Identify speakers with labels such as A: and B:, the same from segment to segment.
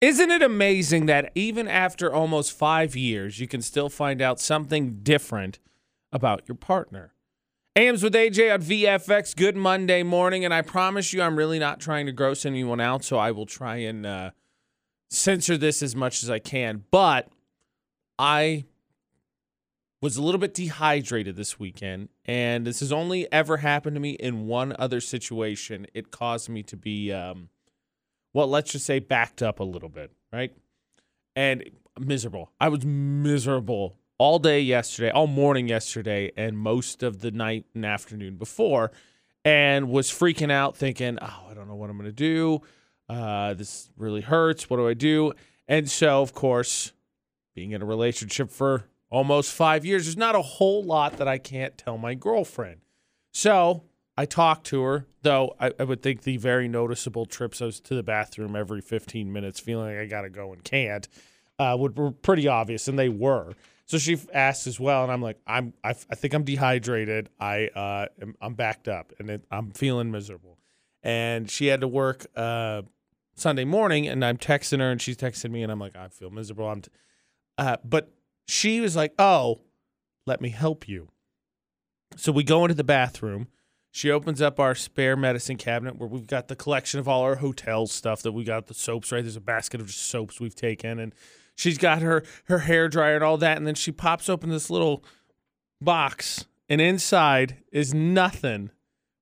A: Isn't it amazing that even after almost five years, you can still find out something different about your partner? AMs with AJ on VFX. Good Monday morning, and I promise you, I'm really not trying to gross anyone out, so I will try and uh, censor this as much as I can. But I was a little bit dehydrated this weekend, and this has only ever happened to me in one other situation. It caused me to be, um, well, let's just say backed up a little bit, right? And miserable. I was miserable all day yesterday, all morning yesterday, and most of the night and afternoon before, and was freaking out, thinking, oh, I don't know what I'm going to do. Uh, this really hurts. What do I do? And so, of course, being in a relationship for almost five years, there's not a whole lot that I can't tell my girlfriend. So I talked to her, though I, I would think the very noticeable trips I was to the bathroom every 15 minutes, feeling like I got to go and can't, uh, would were pretty obvious, and they were. So she asked as well, and I'm like, I'm, I, I think I'm dehydrated. I, uh, am, I'm backed up, and it, I'm feeling miserable. And she had to work uh, Sunday morning, and I'm texting her, and she's texting me, and I'm like, I feel miserable. I'm, t-. Uh, but she was like, "Oh, let me help you." So we go into the bathroom. She opens up our spare medicine cabinet where we've got the collection of all our hotel stuff that we got the soaps right. There's a basket of soaps we've taken, and she's got her her hair dryer and all that. And then she pops open this little box, and inside is nothing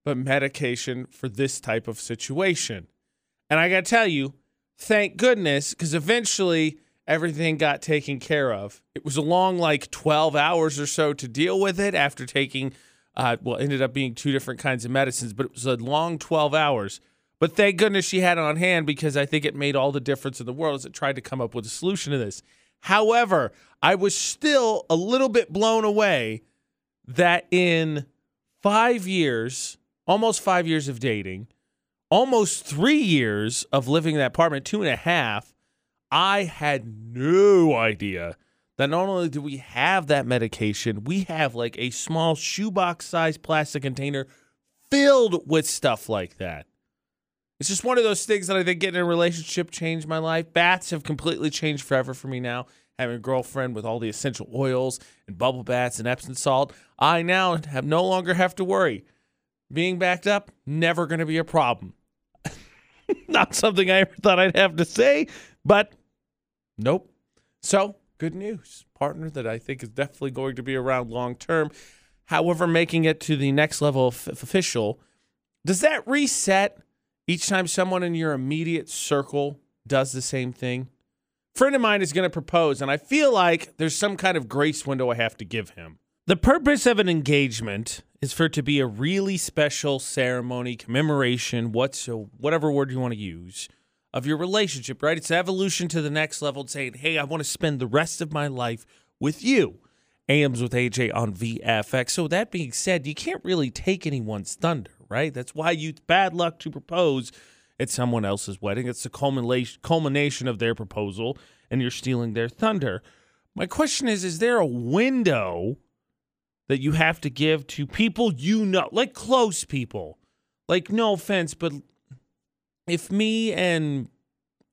A: but medication for this type of situation. And I got to tell you, thank goodness, because eventually everything got taken care of. It was a long, like 12 hours or so to deal with it after taking, uh, well, ended up being two different kinds of medicines, but it was a long 12 hours. But thank goodness she had it on hand because I think it made all the difference in the world as it tried to come up with a solution to this. However, I was still a little bit blown away that in five years, almost five years of dating, almost three years of living in that apartment, two and a half, I had no idea that not only do we have that medication, we have like a small shoebox sized plastic container filled with stuff like that. It's just one of those things that I think getting in a relationship changed my life. Baths have completely changed forever for me now. Having a girlfriend with all the essential oils and bubble baths and Epsom salt, I now have no longer have to worry. Being backed up, never going to be a problem. Not something I ever thought I'd have to say, but nope. So, good news. Partner that I think is definitely going to be around long term. However, making it to the next level of official, does that reset each time someone in your immediate circle does the same thing? friend of mine is going to propose, and I feel like there's some kind of grace window I have to give him. The purpose of an engagement is for it to be a really special ceremony, commemoration, what's whatever word you want to use of your relationship, right? It's evolution to the next level, saying, hey, I want to spend the rest of my life with you. AMs with AJ on VFX. So, that being said, you can't really take anyone's thunder, right? That's why you bad luck to propose at someone else's wedding. It's the culmination of their proposal, and you're stealing their thunder. My question is Is there a window that you have to give to people you know, like close people? Like, no offense, but if me and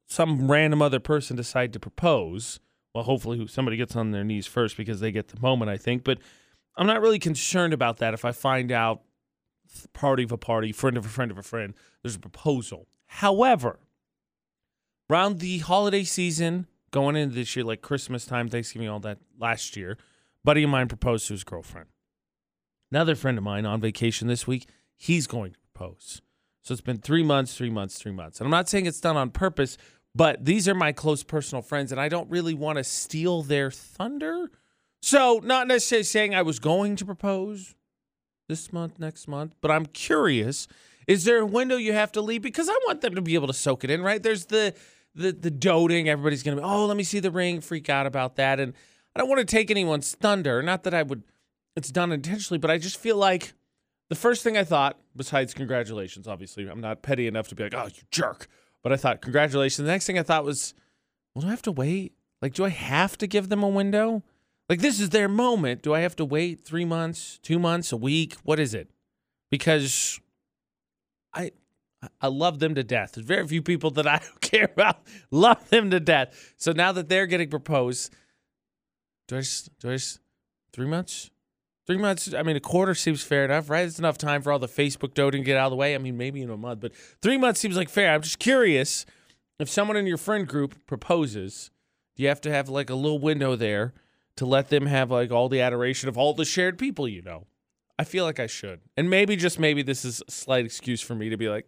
A: some random other person decide to propose, well, hopefully somebody gets on their knees first because they get the moment, I think. But I'm not really concerned about that if I find out party of a party, friend of a friend of a friend, there's a proposal. However, around the holiday season, going into this year, like Christmas time, Thanksgiving, all that last year, buddy of mine proposed to his girlfriend. Another friend of mine on vacation this week, he's going to propose. So it's been three months, three months, three months. And I'm not saying it's done on purpose, but these are my close personal friends, and I don't really want to steal their thunder. So, not necessarily saying I was going to propose this month, next month, but I'm curious. Is there a window you have to leave? Because I want them to be able to soak it in, right? There's the the the doting. Everybody's gonna be, oh, let me see the ring, freak out about that. And I don't want to take anyone's thunder. Not that I would it's done intentionally, but I just feel like the first thing I thought, besides congratulations, obviously, I'm not petty enough to be like, oh, you jerk. But I thought, congratulations. The next thing I thought was, well, do I have to wait? Like, do I have to give them a window? Like, this is their moment. Do I have to wait three months, two months, a week? What is it? Because I I love them to death. There's very few people that I care about. Love them to death. So now that they're getting proposed, do I just, do I just, three months? Three months, I mean, a quarter seems fair enough, right? It's enough time for all the Facebook doting to get out of the way. I mean, maybe in a month, but three months seems like fair. I'm just curious if someone in your friend group proposes, do you have to have like a little window there to let them have like all the adoration of all the shared people you know? I feel like I should. And maybe, just maybe, this is a slight excuse for me to be like,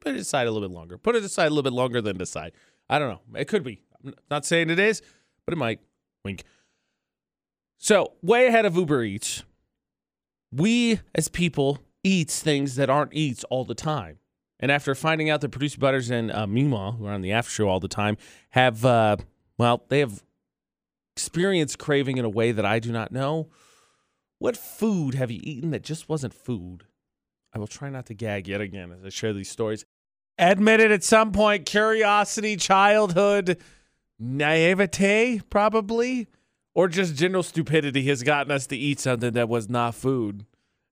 A: put it aside a little bit longer. Put it aside a little bit longer than decide. I don't know. It could be. I'm not saying it is, but it might. Wink. So, way ahead of Uber Eats, we as people eat things that aren't eats all the time. And after finding out that producer Butters and uh, Mima, who are on the after show all the time, have, uh, well, they have experienced craving in a way that I do not know. What food have you eaten that just wasn't food? I will try not to gag yet again as I share these stories. Admitted at some point, curiosity, childhood, naivete, probably or just general stupidity has gotten us to eat something that was not food.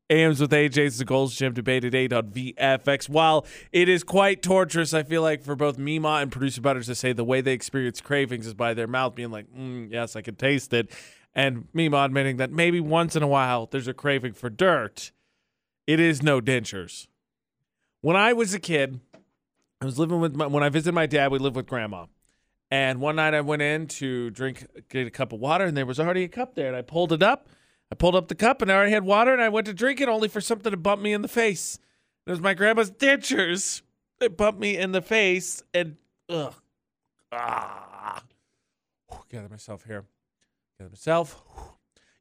A: AMs with AJ's the Gold's Gym debate at 8 on VFX. While it is quite torturous, I feel like for both Mima and producer Butters to say the way they experience cravings is by their mouth being like, mm, yes, I can taste it. And Mima admitting that maybe once in a while there's a craving for dirt. It is no dentures. When I was a kid, I was living with my, when I visited my dad, we lived with grandma. And one night I went in to drink, get a cup of water, and there was already a cup there. And I pulled it up. I pulled up the cup, and I already had water. And I went to drink it, only for something to bump me in the face. It was my grandma's dentures. It bumped me in the face, and ugh, ah, gather myself here, gather myself.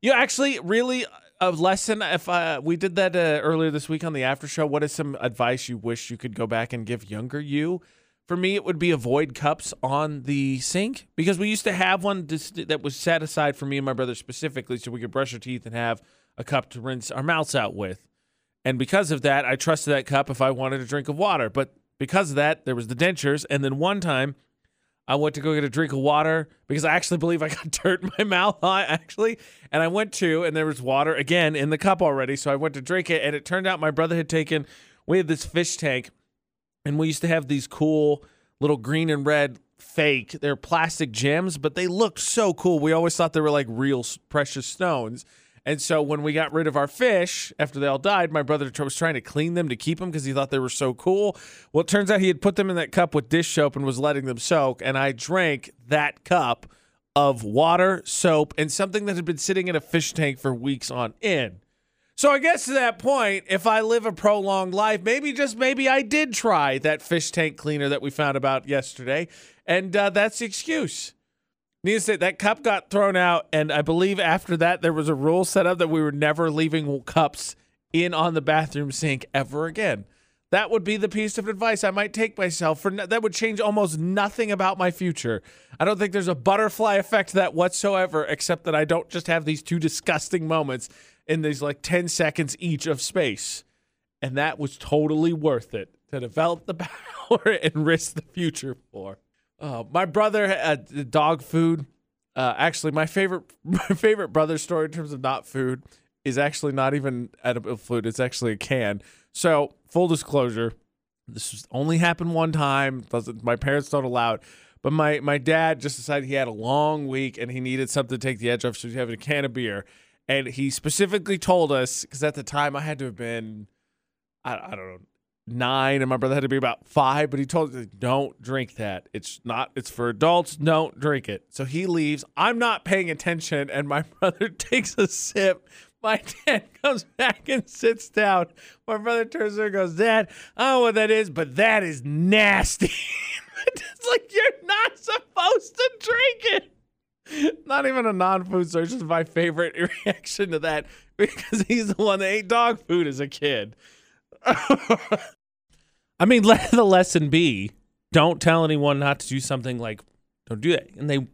A: You actually really a lesson. If uh, we did that uh, earlier this week on the after show, what is some advice you wish you could go back and give younger you? For me, it would be avoid cups on the sink because we used to have one that was set aside for me and my brother specifically so we could brush our teeth and have a cup to rinse our mouths out with. And because of that, I trusted that cup if I wanted a drink of water. But because of that, there was the dentures. And then one time, I went to go get a drink of water because I actually believe I got dirt in my mouth, actually. And I went to, and there was water again in the cup already. So I went to drink it, and it turned out my brother had taken, we had this fish tank and we used to have these cool little green and red fake. They're plastic gems, but they looked so cool. We always thought they were like real precious stones. And so when we got rid of our fish after they all died, my brother was trying to clean them to keep them because he thought they were so cool. Well, it turns out he had put them in that cup with dish soap and was letting them soak. And I drank that cup of water, soap, and something that had been sitting in a fish tank for weeks on end. So I guess to that point, if I live a prolonged life, maybe just maybe I did try that fish tank cleaner that we found about yesterday, and uh, that's the excuse. Needless to say, that cup got thrown out, and I believe after that there was a rule set up that we were never leaving cups in on the bathroom sink ever again. That would be the piece of advice I might take myself for. that would change almost nothing about my future. I don't think there's a butterfly effect to that whatsoever, except that I don't just have these two disgusting moments in these like 10 seconds each of space. And that was totally worth it to develop the power and risk the future for. Uh, my brother had uh, dog food. Uh, actually, my favorite my favorite brother story in terms of not food is actually not even edible food. It's actually a can. So full disclosure, this only happened one time. Doesn't my parents don't allow it. But my my dad just decided he had a long week and he needed something to take the edge off, so he's having a can of beer and he specifically told us because at the time I had to have been, I, I, don't know, nine, and my brother had to be about five. But he told us, "Don't drink that. It's not. It's for adults. Don't drink it." So he leaves. I'm not paying attention, and my brother takes a sip. My dad comes back and sits down. My brother turns around and goes, Dad, I don't know what that is, but that is nasty. it's like you're not supposed to drink it. Not even a non-food search is my favorite reaction to that because he's the one that ate dog food as a kid. I mean, let the lesson be: don't tell anyone not to do something like don't do that, and they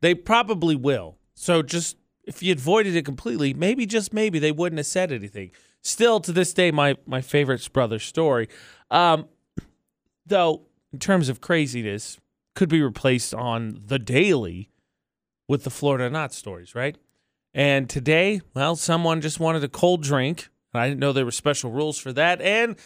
A: they probably will. So just if you avoided it completely, maybe just maybe they wouldn't have said anything. Still to this day, my my favorite brother story. Um, though in terms of craziness, could be replaced on the daily with the Florida Not stories, right? And today, well, someone just wanted a cold drink. I didn't know there were special rules for that. And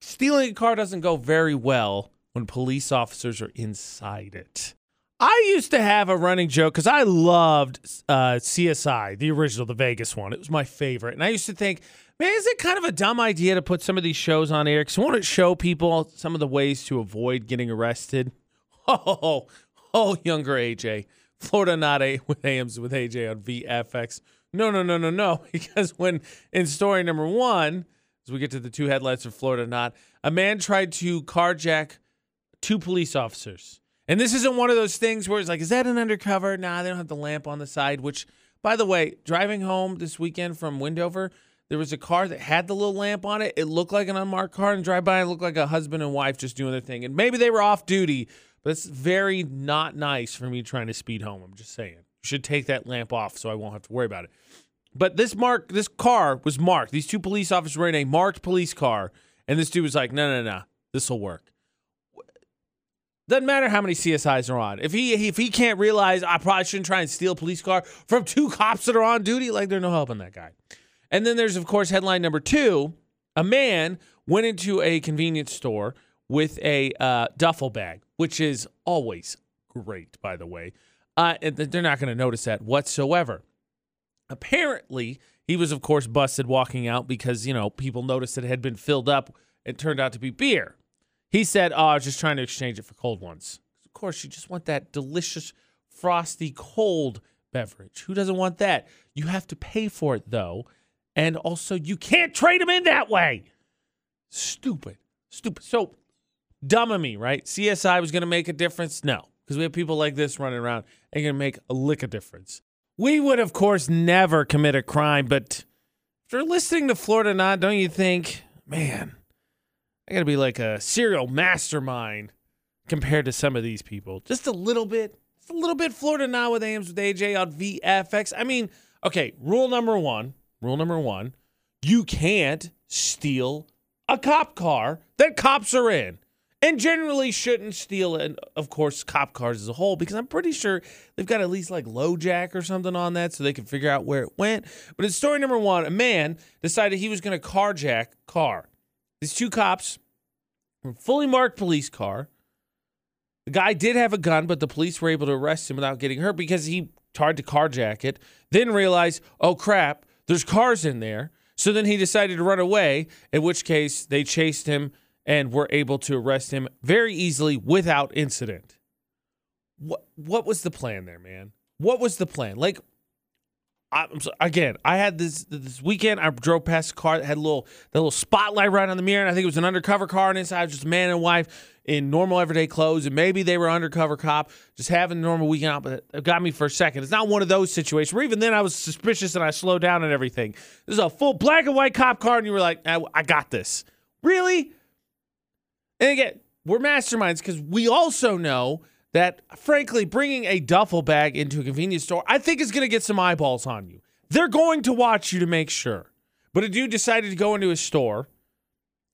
A: stealing a car doesn't go very well when police officers are inside it. I used to have a running joke because I loved uh, CSI, the original, the Vegas one. It was my favorite. And I used to think, man, is it kind of a dumb idea to put some of these shows on air? Because I want to show people some of the ways to avoid getting arrested. Oh, Oh, oh, younger AJ. Florida not a with AMs with AJ on VFX. No, no, no, no, no. Because when in story number one, as we get to the two headlights of Florida not, a man tried to carjack two police officers. And this isn't one of those things where it's like, is that an undercover? Nah, they don't have the lamp on the side. Which, by the way, driving home this weekend from Wendover, there was a car that had the little lamp on it. It looked like an unmarked car, and drive by, it looked like a husband and wife just doing their thing. And maybe they were off duty, but it's very not nice for me trying to speed home. I'm just saying. You should take that lamp off so I won't have to worry about it. But this mark, this car was marked. These two police officers were in a marked police car, and this dude was like, "No, no, no, this will work." Doesn't matter how many CSIs are on. If he if he can't realize I probably shouldn't try and steal a police car from two cops that are on duty, like there's no helping that guy. And then there's of course headline number two: a man went into a convenience store with a uh, duffel bag, which is always great, by the way. Uh, they're not going to notice that whatsoever. Apparently, he was of course busted walking out because you know people noticed that it had been filled up. It turned out to be beer. He said, Oh, I was just trying to exchange it for cold ones. Of course, you just want that delicious, frosty, cold beverage. Who doesn't want that? You have to pay for it, though. And also, you can't trade them in that way. Stupid. Stupid. So, dumb of me, right? CSI was going to make a difference? No, because we have people like this running around and going to make a lick of difference. We would, of course, never commit a crime, but after listening to Florida Not, don't you think, man, I got to be like a serial mastermind compared to some of these people. Just a little bit, just a little bit Florida now with AMs with AJ on VFX. I mean, okay, rule number one, rule number one, you can't steal a cop car that cops are in. And generally shouldn't steal, and of course, cop cars as a whole, because I'm pretty sure they've got at least like LoJack or something on that so they can figure out where it went. But in story number one, a man decided he was going to carjack car. These two cops fully marked police car. The guy did have a gun, but the police were able to arrest him without getting hurt because he tried to carjack it. Then realized, oh crap, there's cars in there. So then he decided to run away, in which case they chased him and were able to arrest him very easily without incident. What what was the plan there, man? What was the plan? Like I'm so, again, I had this this weekend. I drove past a car that had a little the little spotlight right on the mirror, and I think it was an undercover car. And inside was just man and wife in normal everyday clothes, and maybe they were undercover cop, just having a normal weekend out. But it got me for a second. It's not one of those situations where even then I was suspicious and I slowed down and everything. This is a full black and white cop car, and you were like, I, I got this. Really? And again, we're masterminds because we also know that, frankly, bringing a duffel bag into a convenience store, I think is going to get some eyeballs on you. They're going to watch you to make sure. But a dude decided to go into his store.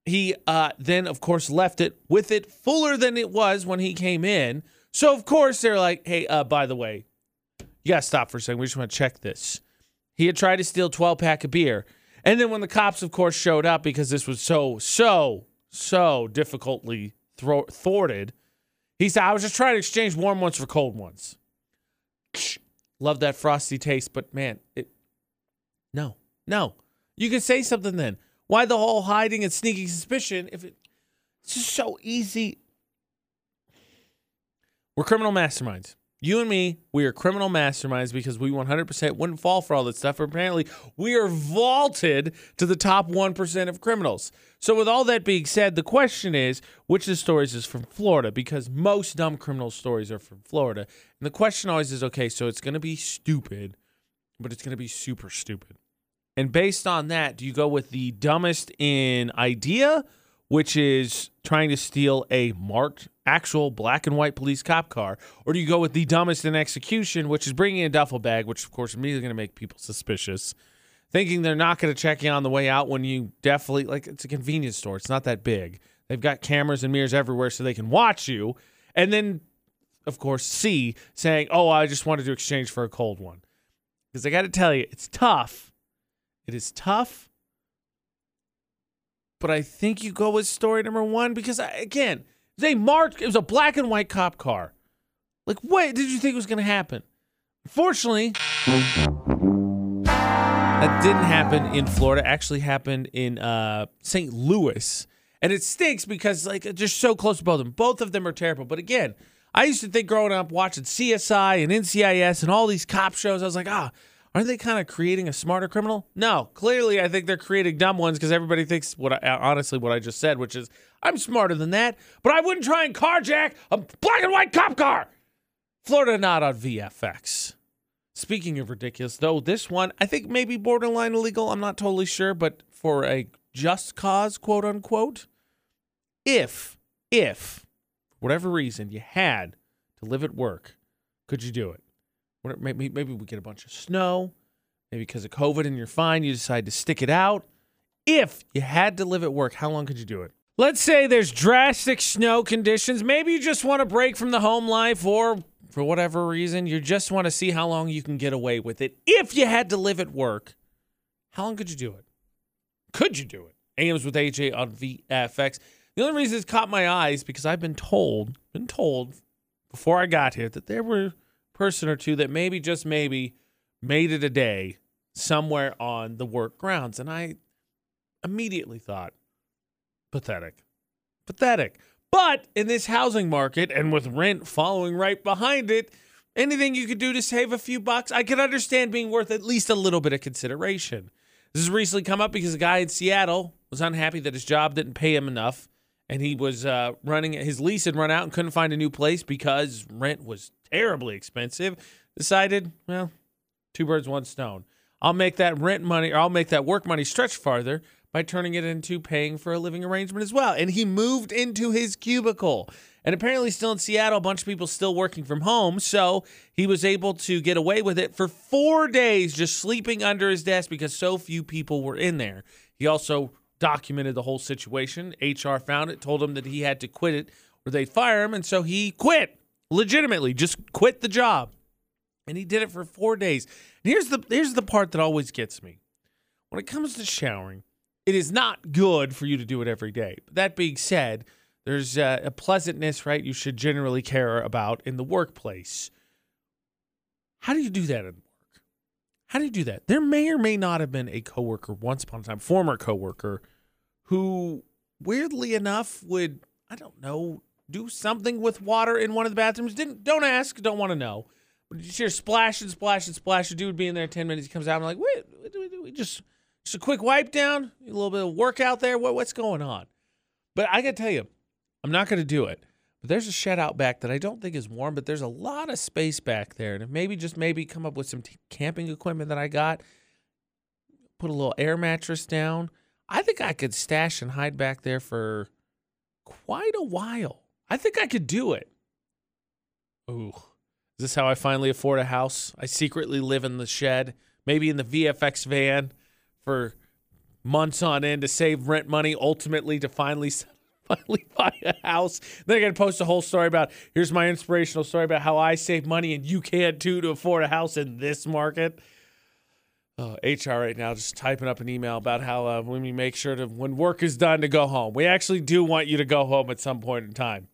A: He uh, then, of course, left it with it fuller than it was when he came in. So, of course, they're like, hey, uh, by the way, you got to stop for a second. We just want to check this. He had tried to steal 12 pack of beer. And then when the cops, of course, showed up because this was so, so, so difficultly thro- thwarted, he said, I was just trying to exchange warm ones for cold ones. Love that frosty taste, but man, it no, no. You can say something then. Why the whole hiding and sneaking suspicion if it, it's just so easy? We're criminal masterminds. You and me, we are criminal masterminds because we 100% wouldn't fall for all that stuff. But Apparently, we are vaulted to the top 1% of criminals. So, with all that being said, the question is which of the stories is from Florida? Because most dumb criminal stories are from Florida. And the question always is okay, so it's going to be stupid, but it's going to be super stupid. And based on that, do you go with the dumbest in idea, which is trying to steal a marked actual black and white police cop car, or do you go with the dumbest in execution, which is bringing a duffel bag, which of course immediately going to make people suspicious, thinking they're not going to check you on the way out when you definitely like it's a convenience store. It's not that big. They've got cameras and mirrors everywhere so they can watch you, and then of course C saying, "Oh, I just wanted to exchange for a cold one," because I got to tell you, it's tough. It is tough but I think you go with story number one because I, again, they marked it was a black and white cop car. Like, what did you think was going to happen? Fortunately, that didn't happen in Florida. Actually, happened in uh, St. Louis, and it stinks because like just so close to both of them. Both of them are terrible. But again, I used to think growing up watching CSI and NCIS and all these cop shows, I was like, ah, aren't they kind of creating a smarter criminal? No, clearly I think they're creating dumb ones because everybody thinks what I, uh, honestly what I just said, which is I'm smarter than that, but I wouldn't try and carjack a black and white cop car. Florida not on VFX. Speaking of ridiculous, though, this one I think maybe borderline illegal. I'm not totally sure, but for a just cause, quote unquote, if if whatever reason you had to live at work, could you do it? Maybe maybe we get a bunch of snow, maybe because of COVID and you're fine, you decide to stick it out. If you had to live at work, how long could you do it? Let's say there's drastic snow conditions. Maybe you just want to break from the home life or for whatever reason, you just want to see how long you can get away with it. If you had to live at work, how long could you do it? Could you do it? AMs with AJ on VFX. The only reason it's caught my eyes because I've been told, been told before I got here that there were a person or two that maybe just maybe made it a day somewhere on the work grounds, and I immediately thought, pathetic, pathetic. But in this housing market and with rent following right behind it, anything you could do to save a few bucks, I could understand being worth at least a little bit of consideration. This has recently come up because a guy in Seattle was unhappy that his job didn't pay him enough and he was uh, running his lease had run out and couldn't find a new place because rent was terribly expensive. Decided, well, two birds, one stone. I'll make that rent money or I'll make that work money stretch farther by turning it into paying for a living arrangement as well. And he moved into his cubicle. And apparently, still in Seattle, a bunch of people still working from home. So he was able to get away with it for four days, just sleeping under his desk because so few people were in there. He also documented the whole situation. HR found it, told him that he had to quit it or they'd fire him. And so he quit legitimately, just quit the job. And he did it for four days. And here's the here's the part that always gets me. When it comes to showering, it is not good for you to do it every day. But that being said, there's a, pleasantness, right? You should generally care about in the workplace. How do you do that in work? How do you do that? There may or may not have been a coworker once upon a time, former coworker, who weirdly enough would, I don't know, do something with water in one of the bathrooms. Didn't don't ask, don't want to know. But you hear splash and splash and splash. A dude would be in there ten minutes. He comes out. I'm like, wait, we just just a quick wipe down, a little bit of workout there. What, what's going on? But I got to tell you, I'm not to do it. But there's a shed out back that I don't think is warm, but there's a lot of space back there. And maybe just maybe come up with some t- camping equipment that I got, put a little air mattress down. I think I could stash and hide back there for quite a while. I think I could do it. Ooh. Is this how I finally afford a house? I secretly live in the shed, maybe in the VFX van for months on end to save rent money, ultimately to finally finally buy a house. Then I got to post a whole story about here's my inspirational story about how I save money and you can too to afford a house in this market. Oh, HR right now just typing up an email about how uh, when we make sure to when work is done to go home. We actually do want you to go home at some point in time.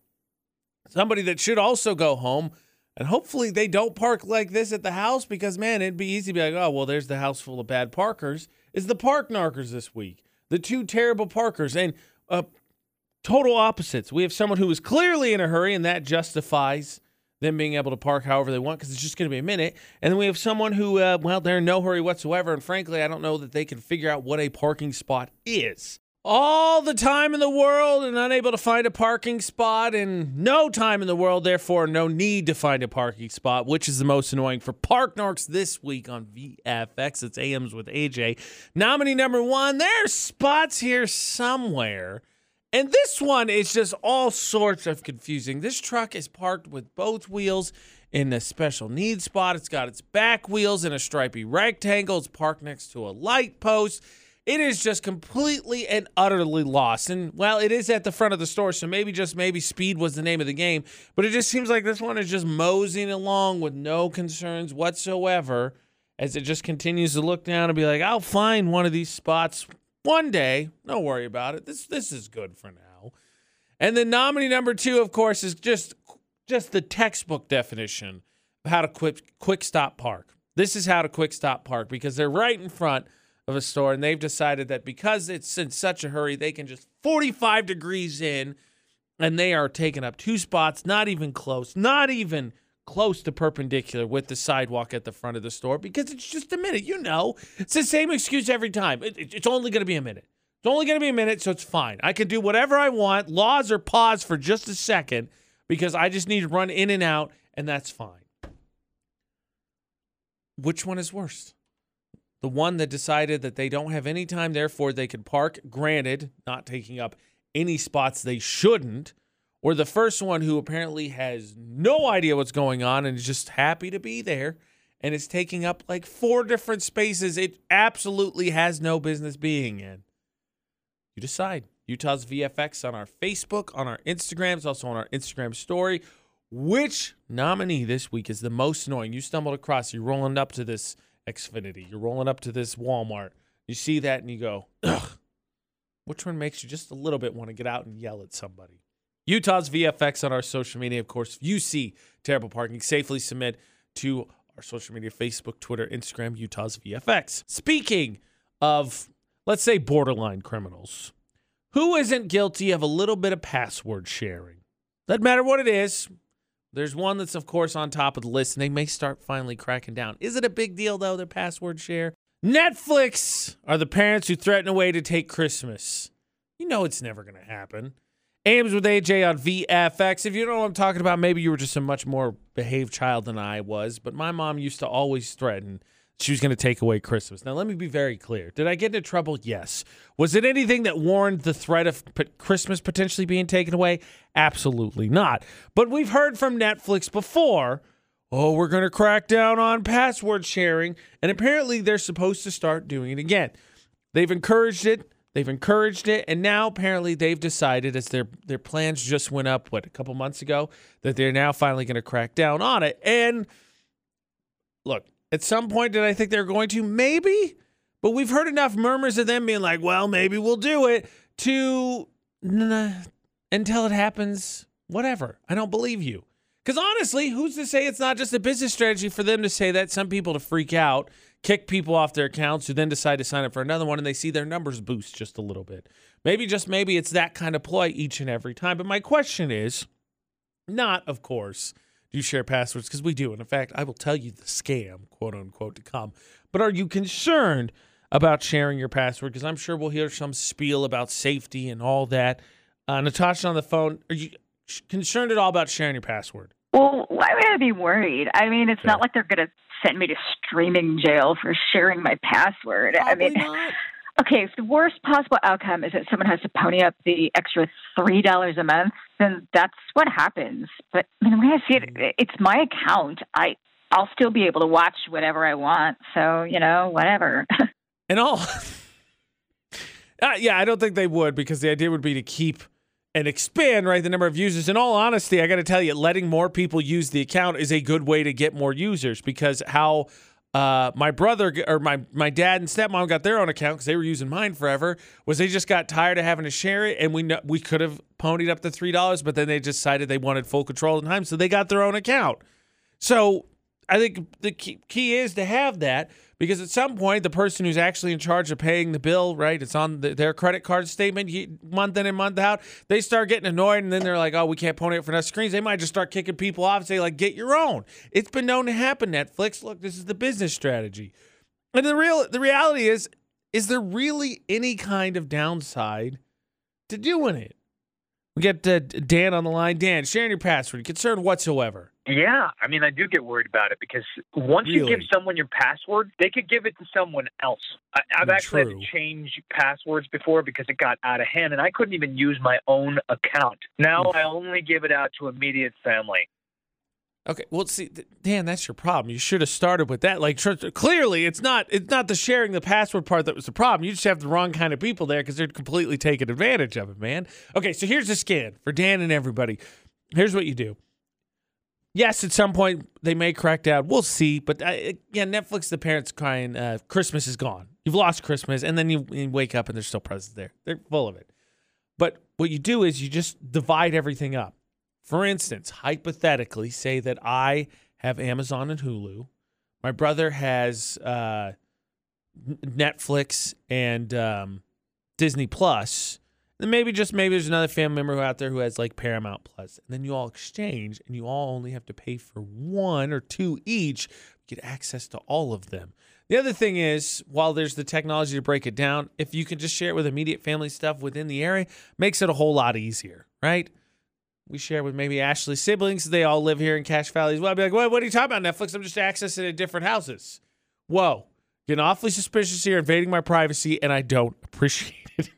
A: Somebody that should also go home and hopefully they don't park like this at the house because man, it'd be easy to be like, oh well, there's the house full of bad parkers is the park narkers this week. The two terrible parkers and uh, total opposites. We have someone who is clearly in a hurry, and that justifies them being able to park however they want because it's just going to be a minute. And then we have someone who, uh, well, they're in no hurry whatsoever. And frankly, I don't know that they can figure out what a parking spot is all the time in the world and unable to find a parking spot and no time in the world therefore no need to find a parking spot which is the most annoying for park narks this week on vfx it's ams with aj nominee number one there's spots here somewhere. And this one is just all sorts of confusing. This truck is parked with both wheels in a special needs spot. It's got its back wheels in a stripy rectangle. It's parked next to a light post it is just completely and utterly lost. And well, it is at the front of the store, so maybe just maybe speed was the name of the game. But it just seems like this one is just moseying along with no concerns whatsoever as it just continues to look down and be like, I'll find one of these spots One day, don't worry about it. This this is good for now. And then nominee number two, of course, is just just the textbook definition of how to quick quick stop park. This is how to quick stop park because they're right in front of a store and they've decided that because it's in such a hurry, they can just 45 degrees in and they are taking up two spots, not even close, not even close to perpendicular with the sidewalk at the front of the store because it's just a minute. You know, it's the same excuse every time. It, it, it's only going to be a minute. It's only going to be a minute, so it's fine. I can do whatever I want. Laws are paused for just a second because I just need to run in and out, and that's fine. Which one is worse? The one that decided that they don't have any time, therefore they could park, granted, not taking up any spots they shouldn't, or the first one who apparently has no idea what's going on and is just happy to be there and is taking up like four different spaces it absolutely has no business being in. You decide. Utah's VFX on our Facebook, on our Instagrams, also on our Instagram story. Which nominee this week is the most annoying? You stumbled across, you're rolling up to this Xfinity, you're rolling up to this Walmart. You see that and you go, ugh. Which one makes you just a little bit want to get out and yell at somebody? Utah's VFX on our social media. Of course, if you see terrible parking, safely submit to our social media Facebook, Twitter, Instagram, Utah's VFX. Speaking of, let's say, borderline criminals, who isn't guilty of a little bit of password sharing? Doesn't matter what it is. There's one that's, of course, on top of the list, and they may start finally cracking down. Is it a big deal, though, their password share? Netflix are the parents who threaten a way to take Christmas. You know it's never going to happen. Ames with AJ on VFX. If you don't know what I'm talking about, maybe you were just a much more behaved child than I was, but my mom used to always threaten she was going to take away Christmas. Now, let me be very clear. Did I get into trouble? Yes. Was it anything that warned the threat of Christmas potentially being taken away? Absolutely not. But we've heard from Netflix before oh, we're going to crack down on password sharing. And apparently, they're supposed to start doing it again. They've encouraged it. They've encouraged it, and now apparently they've decided, as their their plans just went up, what a couple months ago, that they're now finally going to crack down on it. And look, at some point, did I think they're going to? Maybe, but we've heard enough murmurs of them being like, "Well, maybe we'll do it." To until it happens, whatever. I don't believe you. Because honestly, who's to say it's not just a business strategy for them to say that? Some people to freak out, kick people off their accounts who then decide to sign up for another one and they see their numbers boost just a little bit. Maybe, just maybe, it's that kind of ploy each and every time. But my question is not, of course, do you share passwords? Because we do. And in fact, I will tell you the scam, quote unquote, to come. But are you concerned about sharing your password? Because I'm sure we'll hear some spiel about safety and all that. Uh, Natasha on the phone, are you concerned at all about sharing your password?
B: Well, why would I be worried? I mean, it's not like they're going to send me to streaming jail for sharing my password.
A: Probably
B: I mean,
A: not.
B: okay, if the worst possible outcome is that someone has to pony up the extra three dollars a month, then that's what happens. But I mean, when I see
A: Mm.
B: it, it's my account. I I'll still be able to watch whatever I want. So you know, whatever.
A: And all. uh, yeah, I don't think they would because the idea would be to keep and expand, right, the number of users. In all honesty, I got to tell you, letting more people use the account is a good way to get more users because how uh, my brother or my my dad and stepmom got their own account because they were using mine forever was they just got tired of having to share it and we know, we could have ponied up the three dollars but then they decided they wanted full control the time so they got their own account. So I think the key, key is to have that because at some point the person who's actually in charge of paying the bill, right? It's on the, their credit card statement month in and month out. They start getting annoyed and then they're like, "Oh, we can't pony it for enough screens." They might just start kicking people off and say like, "Get your own." It's been known to happen. Netflix, look, this is the business strategy. And the real the reality is is there really any kind of downside to doing it? We get uh, Dan on the line. Dan, sharing your password, Concerned whatsoever.
C: Yeah, I mean, I do get worried about it because once you give someone your password, they could give it to someone else. I, I've
A: Mm,
C: actually had to change passwords before because it got out of hand, and I couldn't even use my own account. Now I only give it out to immediate family.
A: Okay, well, see, Dan, that's your problem. You should have started with that. Like, tr- clearly, it's not it's not the sharing the password part that was the problem. You just have the wrong kind of people there because they're completely taking advantage of it, man. Okay, so here's the scan for Dan and everybody. Here's what you do. Yes, at some point they may crack down. We'll see, but uh, yeah, Netflix, the parents crying, uh, Christmas is gone. You've lost Christmas, and then you, you wake up and there's still presents there. They're full of it. But what you do is you just divide everything up. For instance, hypothetically, say that I have Amazon and Hulu. My brother has uh, Netflix and um, Disney Plus. Then maybe just maybe there's another family member out there who has like Paramount Plus. And then you all exchange and you all only have to pay for one or two each. Get access to all of them. The other thing is, while there's the technology to break it down, if you can just share it with immediate family stuff within the area, makes it a whole lot easier, right? We share with maybe Ashley's siblings. They all live here in Cache Valley as well. I'd be like, what, what are you talking about, Netflix? I'm just accessing it at different houses. Whoa. Getting awfully suspicious here, invading my privacy, and I don't appreciate it.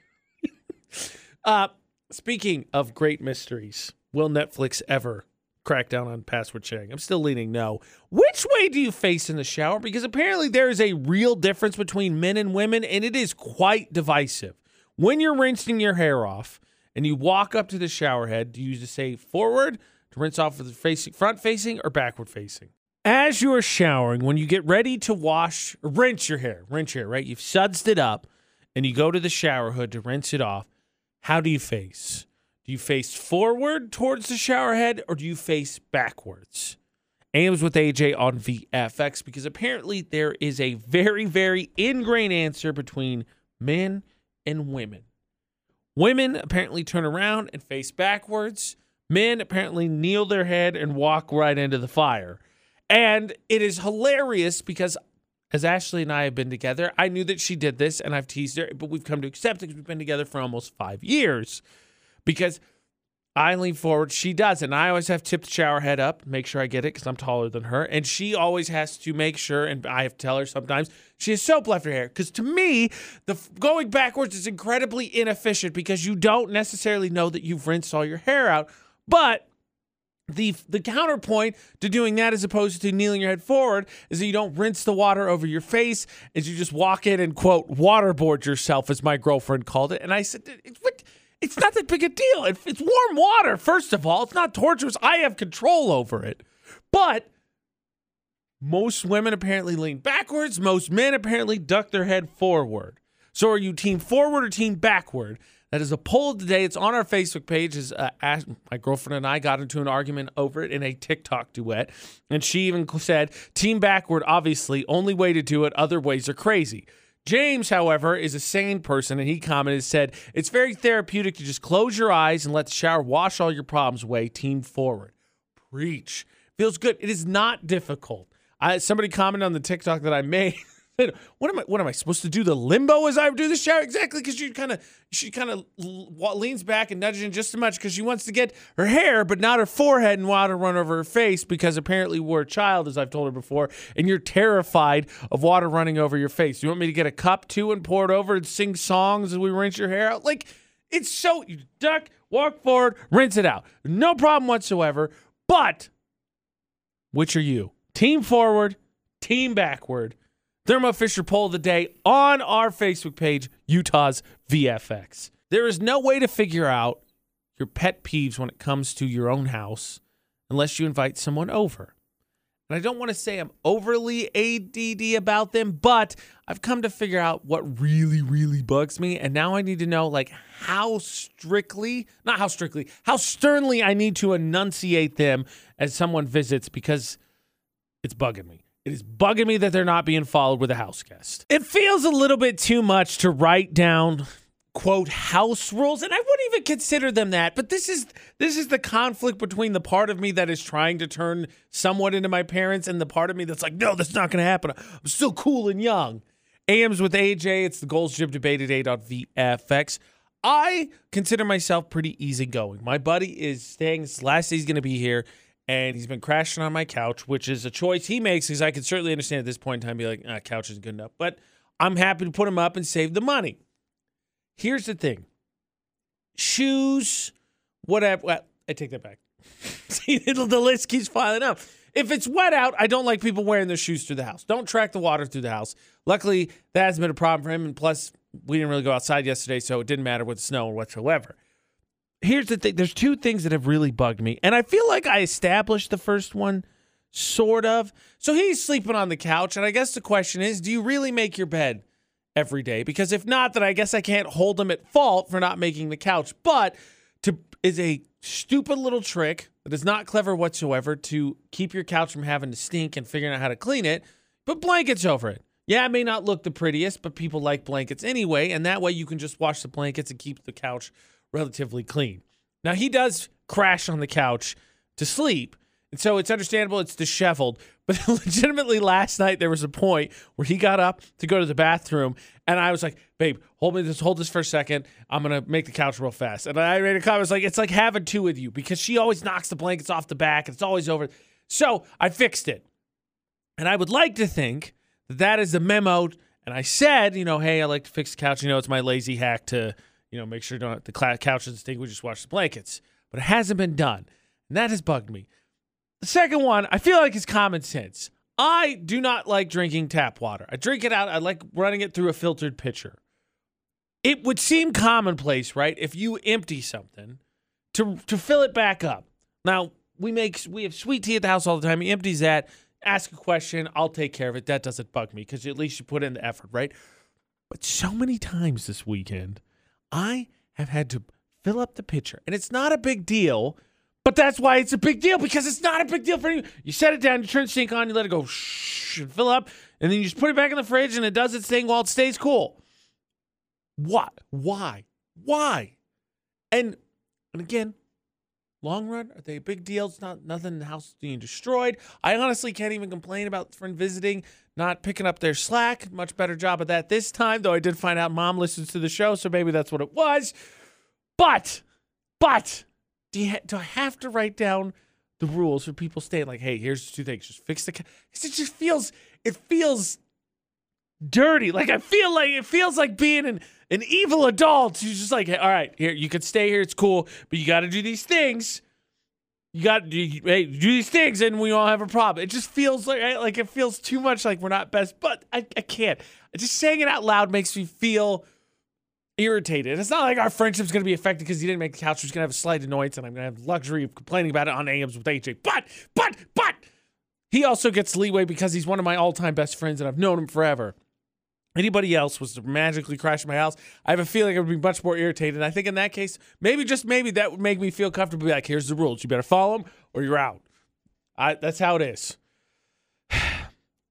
A: uh, speaking of great mysteries, will Netflix ever crack down on password sharing? I'm still leaning no. Which way do you face in the shower? Because apparently there is a real difference between men and women, and it is quite divisive. When you're rinsing your hair off and you walk up to the shower head, do you just say forward to rinse off with the facing front facing or backward facing? As you are showering, when you get ready to wash, or rinse your hair, rinse your hair, right? You've sudsed it up and you go to the shower hood to rinse it off. How do you face? Do you face forward towards the shower head or do you face backwards? Ames with AJ on VFX because apparently there is a very, very ingrained answer between men and women. Women apparently turn around and face backwards. Men apparently kneel their head and walk right into the fire. And it is hilarious because as Ashley and I have been together, I knew that she did this and I've teased her, but we've come to accept it because we've been together for almost five years. Because I lean forward, she does, and I always have tipped the shower head up, make sure I get it because I'm taller than her, and she always has to make sure, and I have to tell her sometimes she has soap left her hair. Because to me, the going backwards is incredibly inefficient because you don't necessarily know that you've rinsed all your hair out, but the the counterpoint to doing that as opposed to kneeling your head forward is that you don't rinse the water over your face as you just walk in and quote waterboard yourself as my girlfriend called it. And i said it's not that big a deal It- it's warm water first of all it's not torturous i have control over it but most women apparently lean backwards most men apparently duck their head forward so are you team forward or team backward that is a poll today. It's on our Facebook page. As uh, my girlfriend and I got into an argument over it in a TikTok duet, and she even said, "Team backward, obviously, only way to do it. Other ways are crazy." James, however, is a sane person, and he commented, said, "It's very therapeutic to just close your eyes and let the shower wash all your problems away. Team forward, preach. Feels good. It is not difficult." I, somebody commented on the TikTok that I made. What am I? What am I supposed to do? The limbo as I do the shower exactly because she kind of she kind of leans back and nudges in just as much because she wants to get her hair, but not her forehead and water run over her face because apparently we're a child, as I've told her before, and you're terrified of water running over your face. You want me to get a cup too and pour it over and sing songs as we rinse your hair out? Like it's so you duck, walk forward, rinse it out, no problem whatsoever. But which are you? Team forward, team backward. Thermo Fisher poll of the day on our Facebook page, Utah's VFX. There is no way to figure out your pet peeves when it comes to your own house unless you invite someone over. And I don't want to say I'm overly ADD about them, but I've come to figure out what really, really bugs me. And now I need to know, like, how strictly, not how strictly, how sternly I need to enunciate them as someone visits because it's bugging me. It is bugging me that they're not being followed with a house guest. It feels a little bit too much to write down quote house rules and I wouldn't even consider them that but this is this is the conflict between the part of me that is trying to turn somewhat into my parents and the part of me that's like no that's not going to happen. I'm still cool and young. AMs with AJ it's the Gold's Gym debate at 8 on VFX I consider myself pretty easygoing. My buddy is staying last day he's going to be here and he's been crashing on my couch, which is a choice he makes because I can certainly understand at this point in time, be like, ah, couch isn't good enough. But I'm happy to put him up and save the money. Here's the thing shoes, whatever. Well, I take that back. See, the list keeps piling up. If it's wet out, I don't like people wearing their shoes through the house. Don't track the water through the house. Luckily, that hasn't been a problem for him. And plus, we didn't really go outside yesterday, so it didn't matter with snow or whatsoever here's the thing there's two things that have really bugged me and i feel like i established the first one sort of so he's sleeping on the couch and i guess the question is do you really make your bed every day because if not, then I guess I can't hold him at fault for not making the couch. But to is a stupid little trick that is not clever whatsoever to keep your couch from having to stink and figuring out how to clean it. Put blankets over it. Yeah, it may not look the prettiest, but people like blankets anyway, and that way you can just wash the blankets and keep the couch relatively clean. Now he does crash on the couch to sleep, and so it's understandable it's disheveled. But legitimately, last night there was a point where he got up to go to the bathroom, and I was like, "Babe, hold me this, hold this for a second. I'm gonna make the couch real fast." And I made a comment. I was like, "It's like having two with you because she always knocks the blankets off the back. It's always over." So I fixed it, and I would like to think that that is the memo. And I said, you know, hey, I like to fix the couch. You know, it's my lazy hack to, you know, make sure don't, the couch doesn't stink. We just wash the blankets, but it hasn't been done, and that has bugged me. The second one, I feel like is common sense. I do not like drinking tap water. I drink it out. I like running it through a filtered pitcher. It would seem commonplace, right? If you empty something to to fill it back up. Now, we make we have sweet tea at the house all the time. He empties that, ask a question, I'll take care of it. That doesn't bug me because at least you put in the effort, right? But so many times this weekend, I have had to fill up the pitcher, and it's not a big deal but that's why it's a big deal because it's not a big deal for you. You set it down, you turn the sink on, you let it go shh, and fill up, and then you just put it back in the fridge and it does its thing while it stays cool. What? Why? Why? And and again, long run, are they a big deal? It's not nothing in the house being destroyed. I honestly can't even complain about friend visiting, not picking up their slack. Much better job of that this time, though I did find out mom listens to the show, so maybe that's what it was. But, but do, you ha- do I have to write down the rules for people staying? Like, hey, here's two things: just fix the. Because it just feels, it feels dirty. Like I feel like it feels like being an an evil adult. You're just like, all right, here you can stay here. It's cool, but you got to do these things. You got to hey, do these things, and we all have a problem. It just feels like like it feels too much like we're not best. But I, I can't. Just saying it out loud makes me feel irritated. It's not like our friendship's going to be affected because he didn't make the couch. He's going to have a slight annoyance, and I'm going to have luxury of complaining about it on AMs with AJ. But, but, but, he also gets leeway because he's one of my all-time best friends, and I've known him forever. Anybody else was to magically crash my house, I have a feeling I would be much more irritated. And I think in that case, maybe just maybe that would make me feel comfortable. Like, here's the rules. You better follow them, or you're out. I, that's how it is.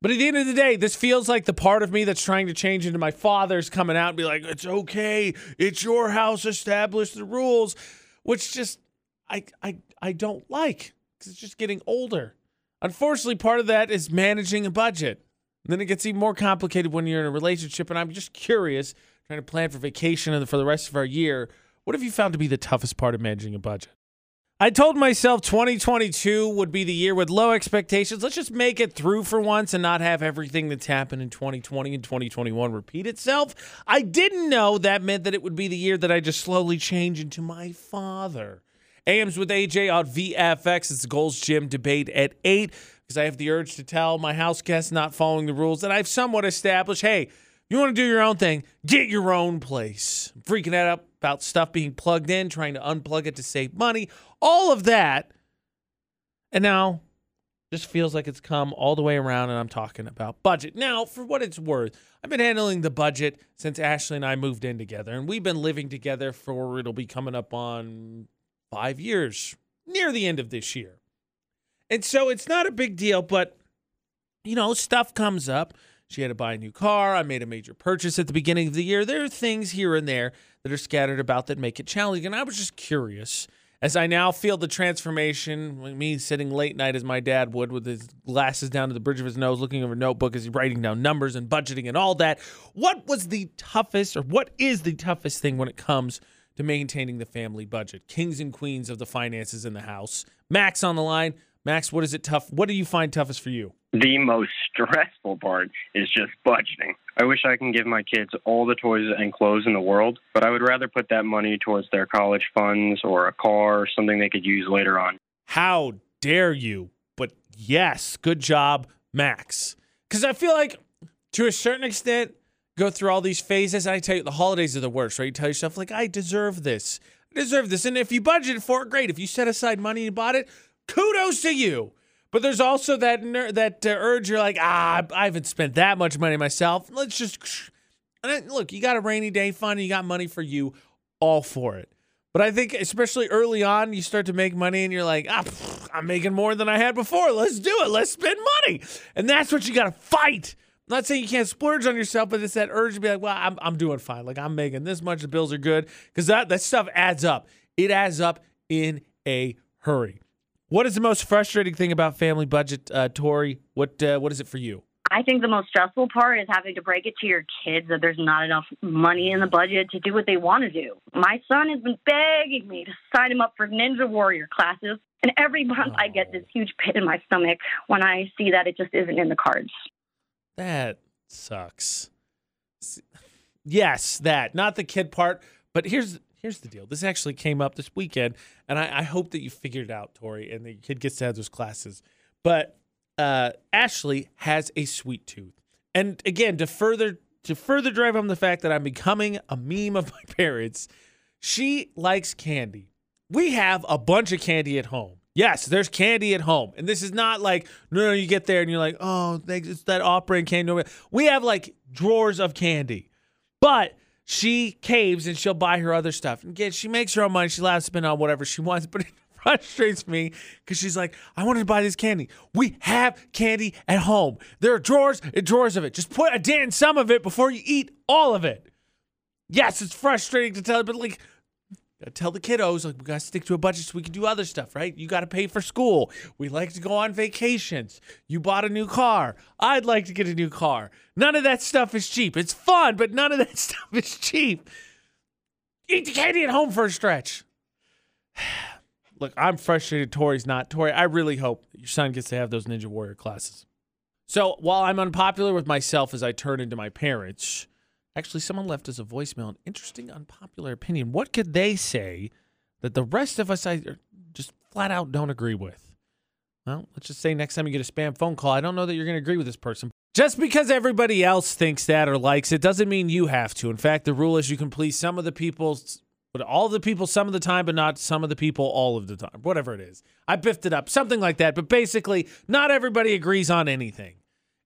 A: But at the end of the day, this feels like the part of me that's trying to change into my father's coming out and be like, it's okay. It's your house. Establish the rules, which just I I I don't like because it's just getting older. Unfortunately, part of that is managing a budget. And then it gets even more complicated when you're in a relationship. And I'm just curious, trying to plan for vacation and for the rest of our year. What have you found to be the toughest part of managing a budget? I told myself 2022 would be the year with low expectations. Let's just make it through for once and not have everything that's happened in 2020 and 2021 repeat itself. I didn't know that meant that it would be the year that I just slowly change into my father. AMs with AJ on VFX. It's the Gold's Gym debate at 8 because I have the urge to tell my house guests not following the rules that I've somewhat established. Hey, you want to do your own thing, get your own place. I'm freaking out about stuff being plugged in, trying to unplug it to save money, all of that. And now just feels like it's come all the way around and I'm talking about budget. Now, for what it's worth, I've been handling the budget since Ashley and I moved in together and we've been living together for it'll be coming up on 5 years near the end of this year. And so it's not a big deal, but you know, stuff comes up. She had to buy a new car. I made a major purchase at the beginning of the year. There are things here and there that are scattered about that make it challenging. And I was just curious as I now feel the transformation, me sitting late night as my dad would with his glasses down to the bridge of his nose, looking over a notebook as he's writing down numbers and budgeting and all that. What was the toughest, or what is the toughest thing when it comes to maintaining the family budget? Kings and queens of the finances in the house. Max on the line. Max, what is it tough? What do you find toughest for you?
D: The most stressful part is just budgeting. I wish I can give my kids all the toys and clothes in the world, but I would rather put that money towards their college funds or a car or something they could use later on.
A: How dare you? But yes, good job, Max. Because I feel like to a certain extent, go through all these phases. I tell you, the holidays are the worst, right? You tell yourself, like, I deserve this. I deserve this. And if you budgeted for it, great. If you set aside money and bought it, kudos to you. But there's also that ner- that uh, urge. You're like, ah, I haven't spent that much money myself. Let's just And look, you got a rainy day fund, you got money for you, all for it. But I think, especially early on, you start to make money and you're like, ah, pff, I'm making more than I had before. Let's do it. Let's spend money. And that's what you got to fight. I'm not saying you can't splurge on yourself, but it's that urge to be like, well, I'm, I'm doing fine. Like, I'm making this much. The bills are good. Because that, that stuff adds up. It adds up in a hurry. What is the most frustrating thing about family budget, uh, Tori? What uh, What is it for you?
E: I think the most stressful part is having to break it to your kids that there's not enough money in the budget to do what they want to do. My son has been begging me to sign him up for Ninja Warrior classes, and every month I get this huge pit in my stomach when I see that it just isn't in the cards.
A: That sucks. Yes, that not the kid part, but here's here's the deal. This actually came up this weekend, and I, I hope that you figured it out, Tori, and the kid gets to have those classes. But uh, Ashley has a sweet tooth, and again, to further to further drive home the fact that I'm becoming a meme of my parents, she likes candy. We have a bunch of candy at home. Yes, there's candy at home. And this is not like, no, no, you get there and you're like, oh, thanks, it's that off brand candy. We have like drawers of candy. But she caves and she'll buy her other stuff. And again, she makes her own money. She allows to spend on whatever she wants. But it frustrates me because she's like, I wanted to buy this candy. We have candy at home. There are drawers and drawers of it. Just put a dent in some of it before you eat all of it. Yes, it's frustrating to tell but like, Uh, tell the kiddos, like, we gotta stick to a budget so we can do other stuff, right? You gotta pay for school. We like to go on vacations. You bought a new car. I'd like to get a new car. None of that stuff is cheap. It's fun, but none of that stuff is cheap. Eat the candy at home for a stretch. Look, I'm frustrated. Tori's not. Tori, I really hope your son gets to have those Ninja Warrior classes. So while I'm unpopular with myself as I turn into my parents, actually, someone left us a voicemail. An interesting, unpopular opinion. What could they say that the rest of us I er, just flat out don't agree with? Well, let's just say next time you get a spam phone call, I don't know that you're going to agree with this person. Just because everybody else thinks that or likes it doesn't mean you have to. In fact, the rule is you can please some of the people, but all the people some of the time, but not some of the people all of the time. Whatever it is. I biffed it up, something like that. But basically, not everybody agrees on anything.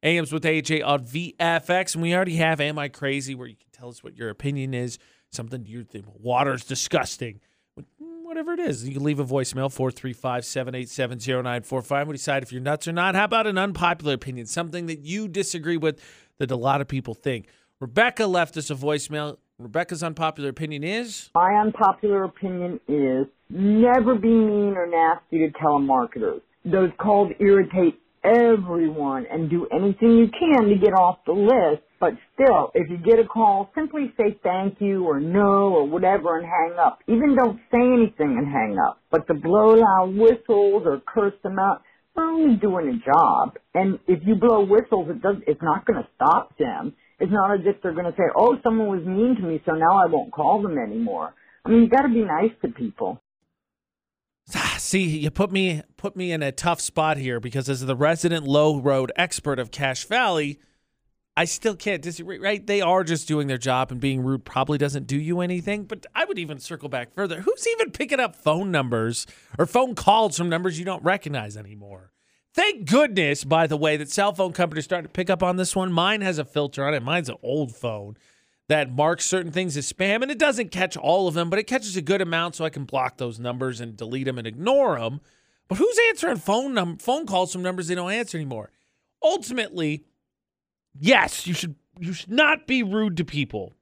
A: AMs with AJ on VFX, and we already have Am I Crazy, where you can tell us what your opinion is. Something you think water's disgusting. Whatever it is, you can leave a voicemail 435 787 0945. We decide if you're nuts or not. How about an unpopular opinion, something that you disagree with that a lot of people think? Rebecca left us a voicemail. Rebecca's unpopular opinion is
F: My unpopular opinion is never be mean or nasty to telemarketers. Those calls irritate everyone and do anything you can to get off the list. But still, if you get a call, simply say thank you or no or whatever and hang up. Even don't say anything and hang up. But to blow loud whistles or curse them out, they're only doing a job. And if you blow whistles, it does, it's not going to stop them. It's not as if they're going to say, oh, someone was mean to me, so now I won't call them anymore. I mean, you got to be nice to people.
A: Ah, See, you put me put me in a tough spot here because as the resident low road expert of Cache Valley, I still can't disagree. Right? They are just doing their job, and being rude probably doesn't do you anything. But I would even circle back further. Who's even picking up phone numbers or phone calls from numbers you don't recognize anymore? Thank goodness, by the way, that cell phone companies starting to pick up on this one. Mine has a filter on it. Mine's an old phone that marks certain things as spam, and it doesn't catch all of them, but it catches a good amount, so I can block those numbers and delete them and ignore them. But who's answering phone num- phone calls from numbers they don't answer anymore? Ultimately, yes, you should you should not be rude to people.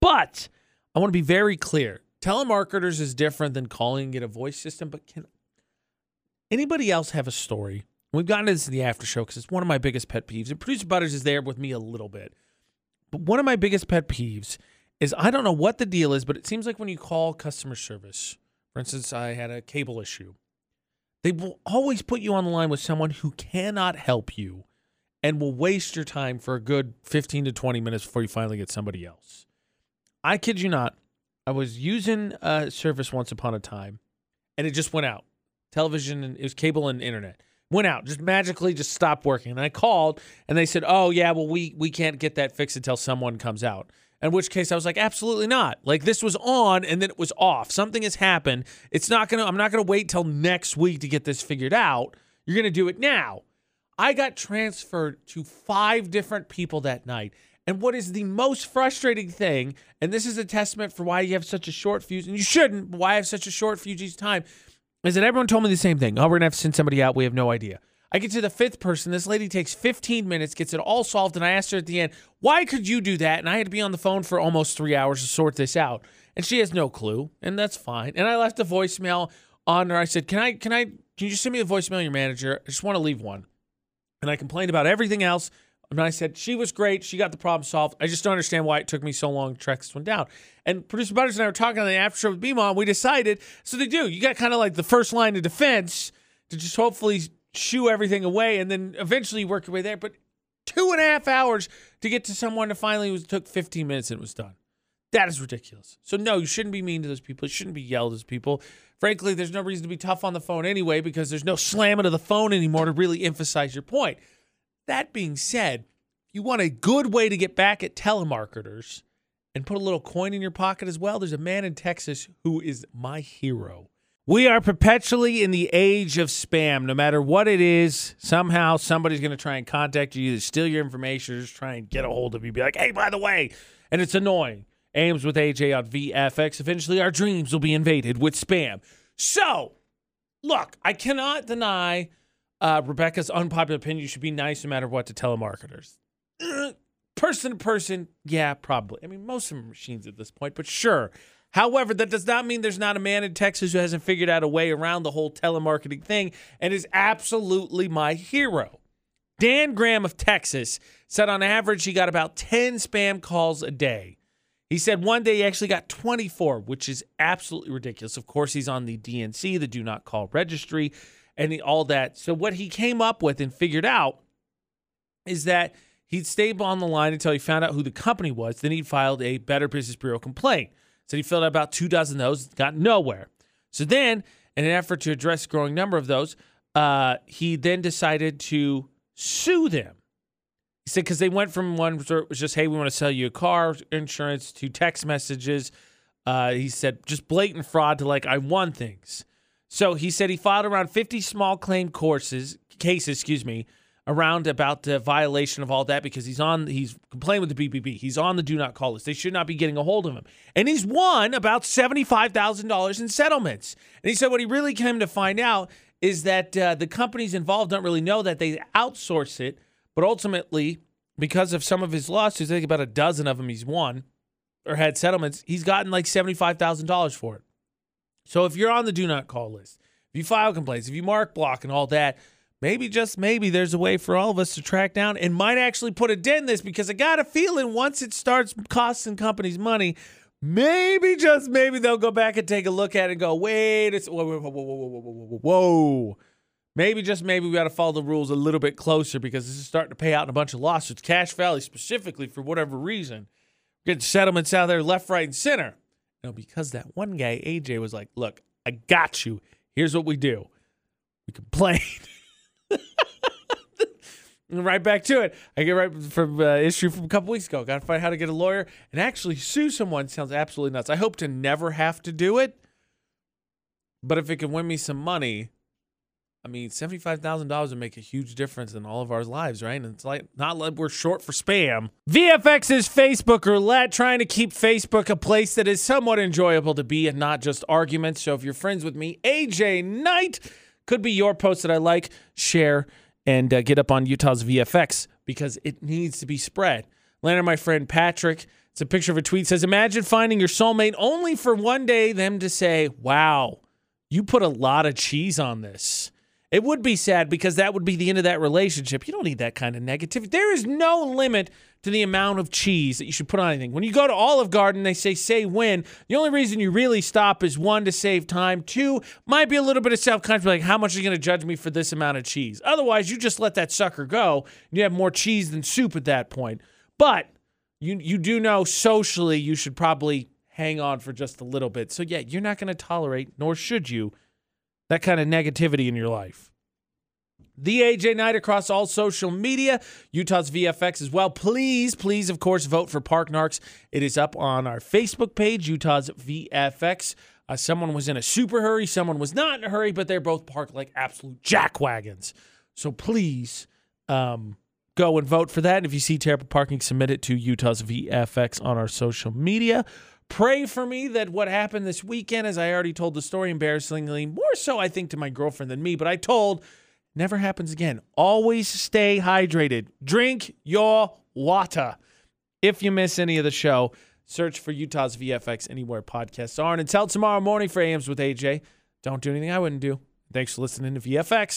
A: But I want to be very clear. Telemarketers is different than calling it a voice system, but can anybody else have a story? We've gotten into this in the after show because it's one of my biggest pet peeves. And producer Butters is there with me a little bit. One of my biggest pet peeves is I don't know what the deal is, but it seems like when you call customer service, for instance, I had a cable issue, they will always put you on the line with someone who cannot help you and will waste your time for a good 15 to 20 minutes before you finally get somebody else. I kid you not. I was using a service once upon a time and it just went out. Television and it was cable and internet. Went out, just magically just stopped working. And I called and they said, "Oh yeah, well we we can't get that fixed until someone comes out." In which case I was like, "Absolutely not. Like this was on and then it was off. Something has happened. It's not going to I'm not going to wait till next week to get this figured out. You're going to do it now." I got transferred to five different people that night. And what is the most frustrating thing, and this is a testament for why you have such a short fuse, and you shouldn't, why I have such a short fuse each time, is that everyone told me the same thing. Oh, we're gonna have to send somebody out. We have no idea. I get to the fifth person. This lady takes 15 minutes, gets it all solved, and I asked her at the end, "Why could you do that?" And I had to be on the phone for almost three hours to sort this out, and she has no clue, and that's fine. And I left a voicemail on her. I said, "Can I? Can I? Can you just send me a voicemail, your manager? I just want to leave one." And I complained about everything else. And I said, she was great. She got the problem solved. I just don't understand why it took me so long to track this one down. And producer Butters and I were talking on the after show with BMO, we decided, so they do. You got kind of like the first line of defense to just hopefully shoo everything away and then eventually work your way there. But two and a half hours to get to someone to finally was took 15 minutes and it was done. That is ridiculous. So no, you shouldn't be mean to those people. You shouldn't be yelled at people. Frankly, there's no reason to be tough on the phone anyway because there's no slamming of the phone anymore to really emphasize your point. That being said, you want a good way to get back at telemarketers and put a little coin in your pocket as well. There's a man in Texas who is my hero. We are perpetually in the age of spam. No matter what it is, somehow somebody's going to try and contact you, either steal your information or just try and get a hold of you. Be like, hey, by the way, and it's annoying. AMs with AJ on VFX. Eventually, our dreams will be invaded with spam. So, look, I cannot deny uh, Rebecca's unpopular opinion. You should be nice no matter what to telemarketers. Person to person, yeah, probably. I mean, most of them are machines at this point, but sure. However, that does not mean there's not a man in Texas who hasn't figured out a way around the whole telemarketing thing and is absolutely my hero. Dan Graham of Texas said on average he got about 10 spam calls a day. He said one day he actually got 24, which is absolutely ridiculous. Of course, he's on the DNC, the Do Not Call Registry, and all that. So, what he came up with and figured out is that he'd stay on the line until he found out who the company was. Then he filed a Better Business Bureau complaint. So, he filled out about two dozen of those, got nowhere. So, then, in an effort to address a growing number of those, uh, he then decided to sue them. He said because they went from one it was just, hey, we want to sell you a car insurance to text messages. Uh, he said just blatant fraud to like I won things. So he said he filed around 50 small claim courses cases, excuse me, around about the violation of all that because he's on he's complaining with the BBB. He's on the do not call list. They should not be getting a hold of him. And he's won about $75,000 in settlements. And he said what he really came to find out is that uh, the companies involved don't really know that they outsource it but ultimately, because of some of his lawsuits, I think about a dozen of them he's won or had settlements, he's gotten like $75,000 for it. So if you're on the do not call list, if you file complaints, if you mark block and all that, maybe just maybe there's a way for all of us to track down and might actually put a dent in this because I got a feeling once it starts costing companies money, maybe just maybe they'll go back and take a look at it and go, wait, it's whoa, whoa, whoa, whoa, whoa, whoa, whoa, whoa. Maybe just maybe we got to follow the rules a little bit closer because this is starting to pay out in a bunch of lawsuits. Cache Valley specifically for whatever reason, getting settlements out there left, right, and center. No, because that one guy AJ was like, "Look, I got you. Here's what we do. We complain." right back to it. I get right from uh, issue from a couple weeks ago. Got to find out how to get a lawyer and actually sue someone. Sounds absolutely nuts. I hope to never have to do it, but if it can win me some money I mean, seventy-five thousand dollars would make a huge difference in all of our lives, right? And it's like not like we're short for spam. VFX's Facebook roulette, trying to keep Facebook a place that is somewhat enjoyable to be and not just arguments. So if you're friends with me, AJ Knight could be your post that I like, share, and uh, get up on Utah's VFX because it needs to be spread. Landed my friend Patrick. It's a picture of a tweet says, "Imagine finding your soulmate only for one day them to say, "Wow, you put a lot of cheese on this." It would be sad because that would be the end of that relationship. You don't need that kind of negativity. There is no limit to the amount of cheese that you should put on anything. When you go to Olive Garden, they say say when. The only reason you really stop is one to save time. Two might be a little bit of self conscious, like how much are you going to judge me for this amount of cheese? Otherwise, you just let that sucker go. And you have more cheese than soup at that point. But you you do know socially you should probably hang on for just a little bit. So yeah, you're not going to tolerate, nor should you, that kind of negativity in your life. The AJ Knight across all social media, Utah's VFX as well. Please, please, of course, vote for Park Narks. It is up on our Facebook page, Utah's VFX. Uh, someone was in a super hurry, someone was not in a hurry, but they're both parked like absolute jackwagons. So please, um, go and vote for that. And if you see terrible parking, submit it to Utah's VFX on our social media. Pray for me that what happened this weekend, as I already told the story embarrassingly, more so I think to my girlfriend than me, but I told never happens again. Always stay hydrated. Drink your water. If you miss any of the show, search for Utah's VFX anywhere podcasts are. And until tomorrow morning for AMs with AJ, don't do anything I wouldn't do. Thanks for listening to VFX.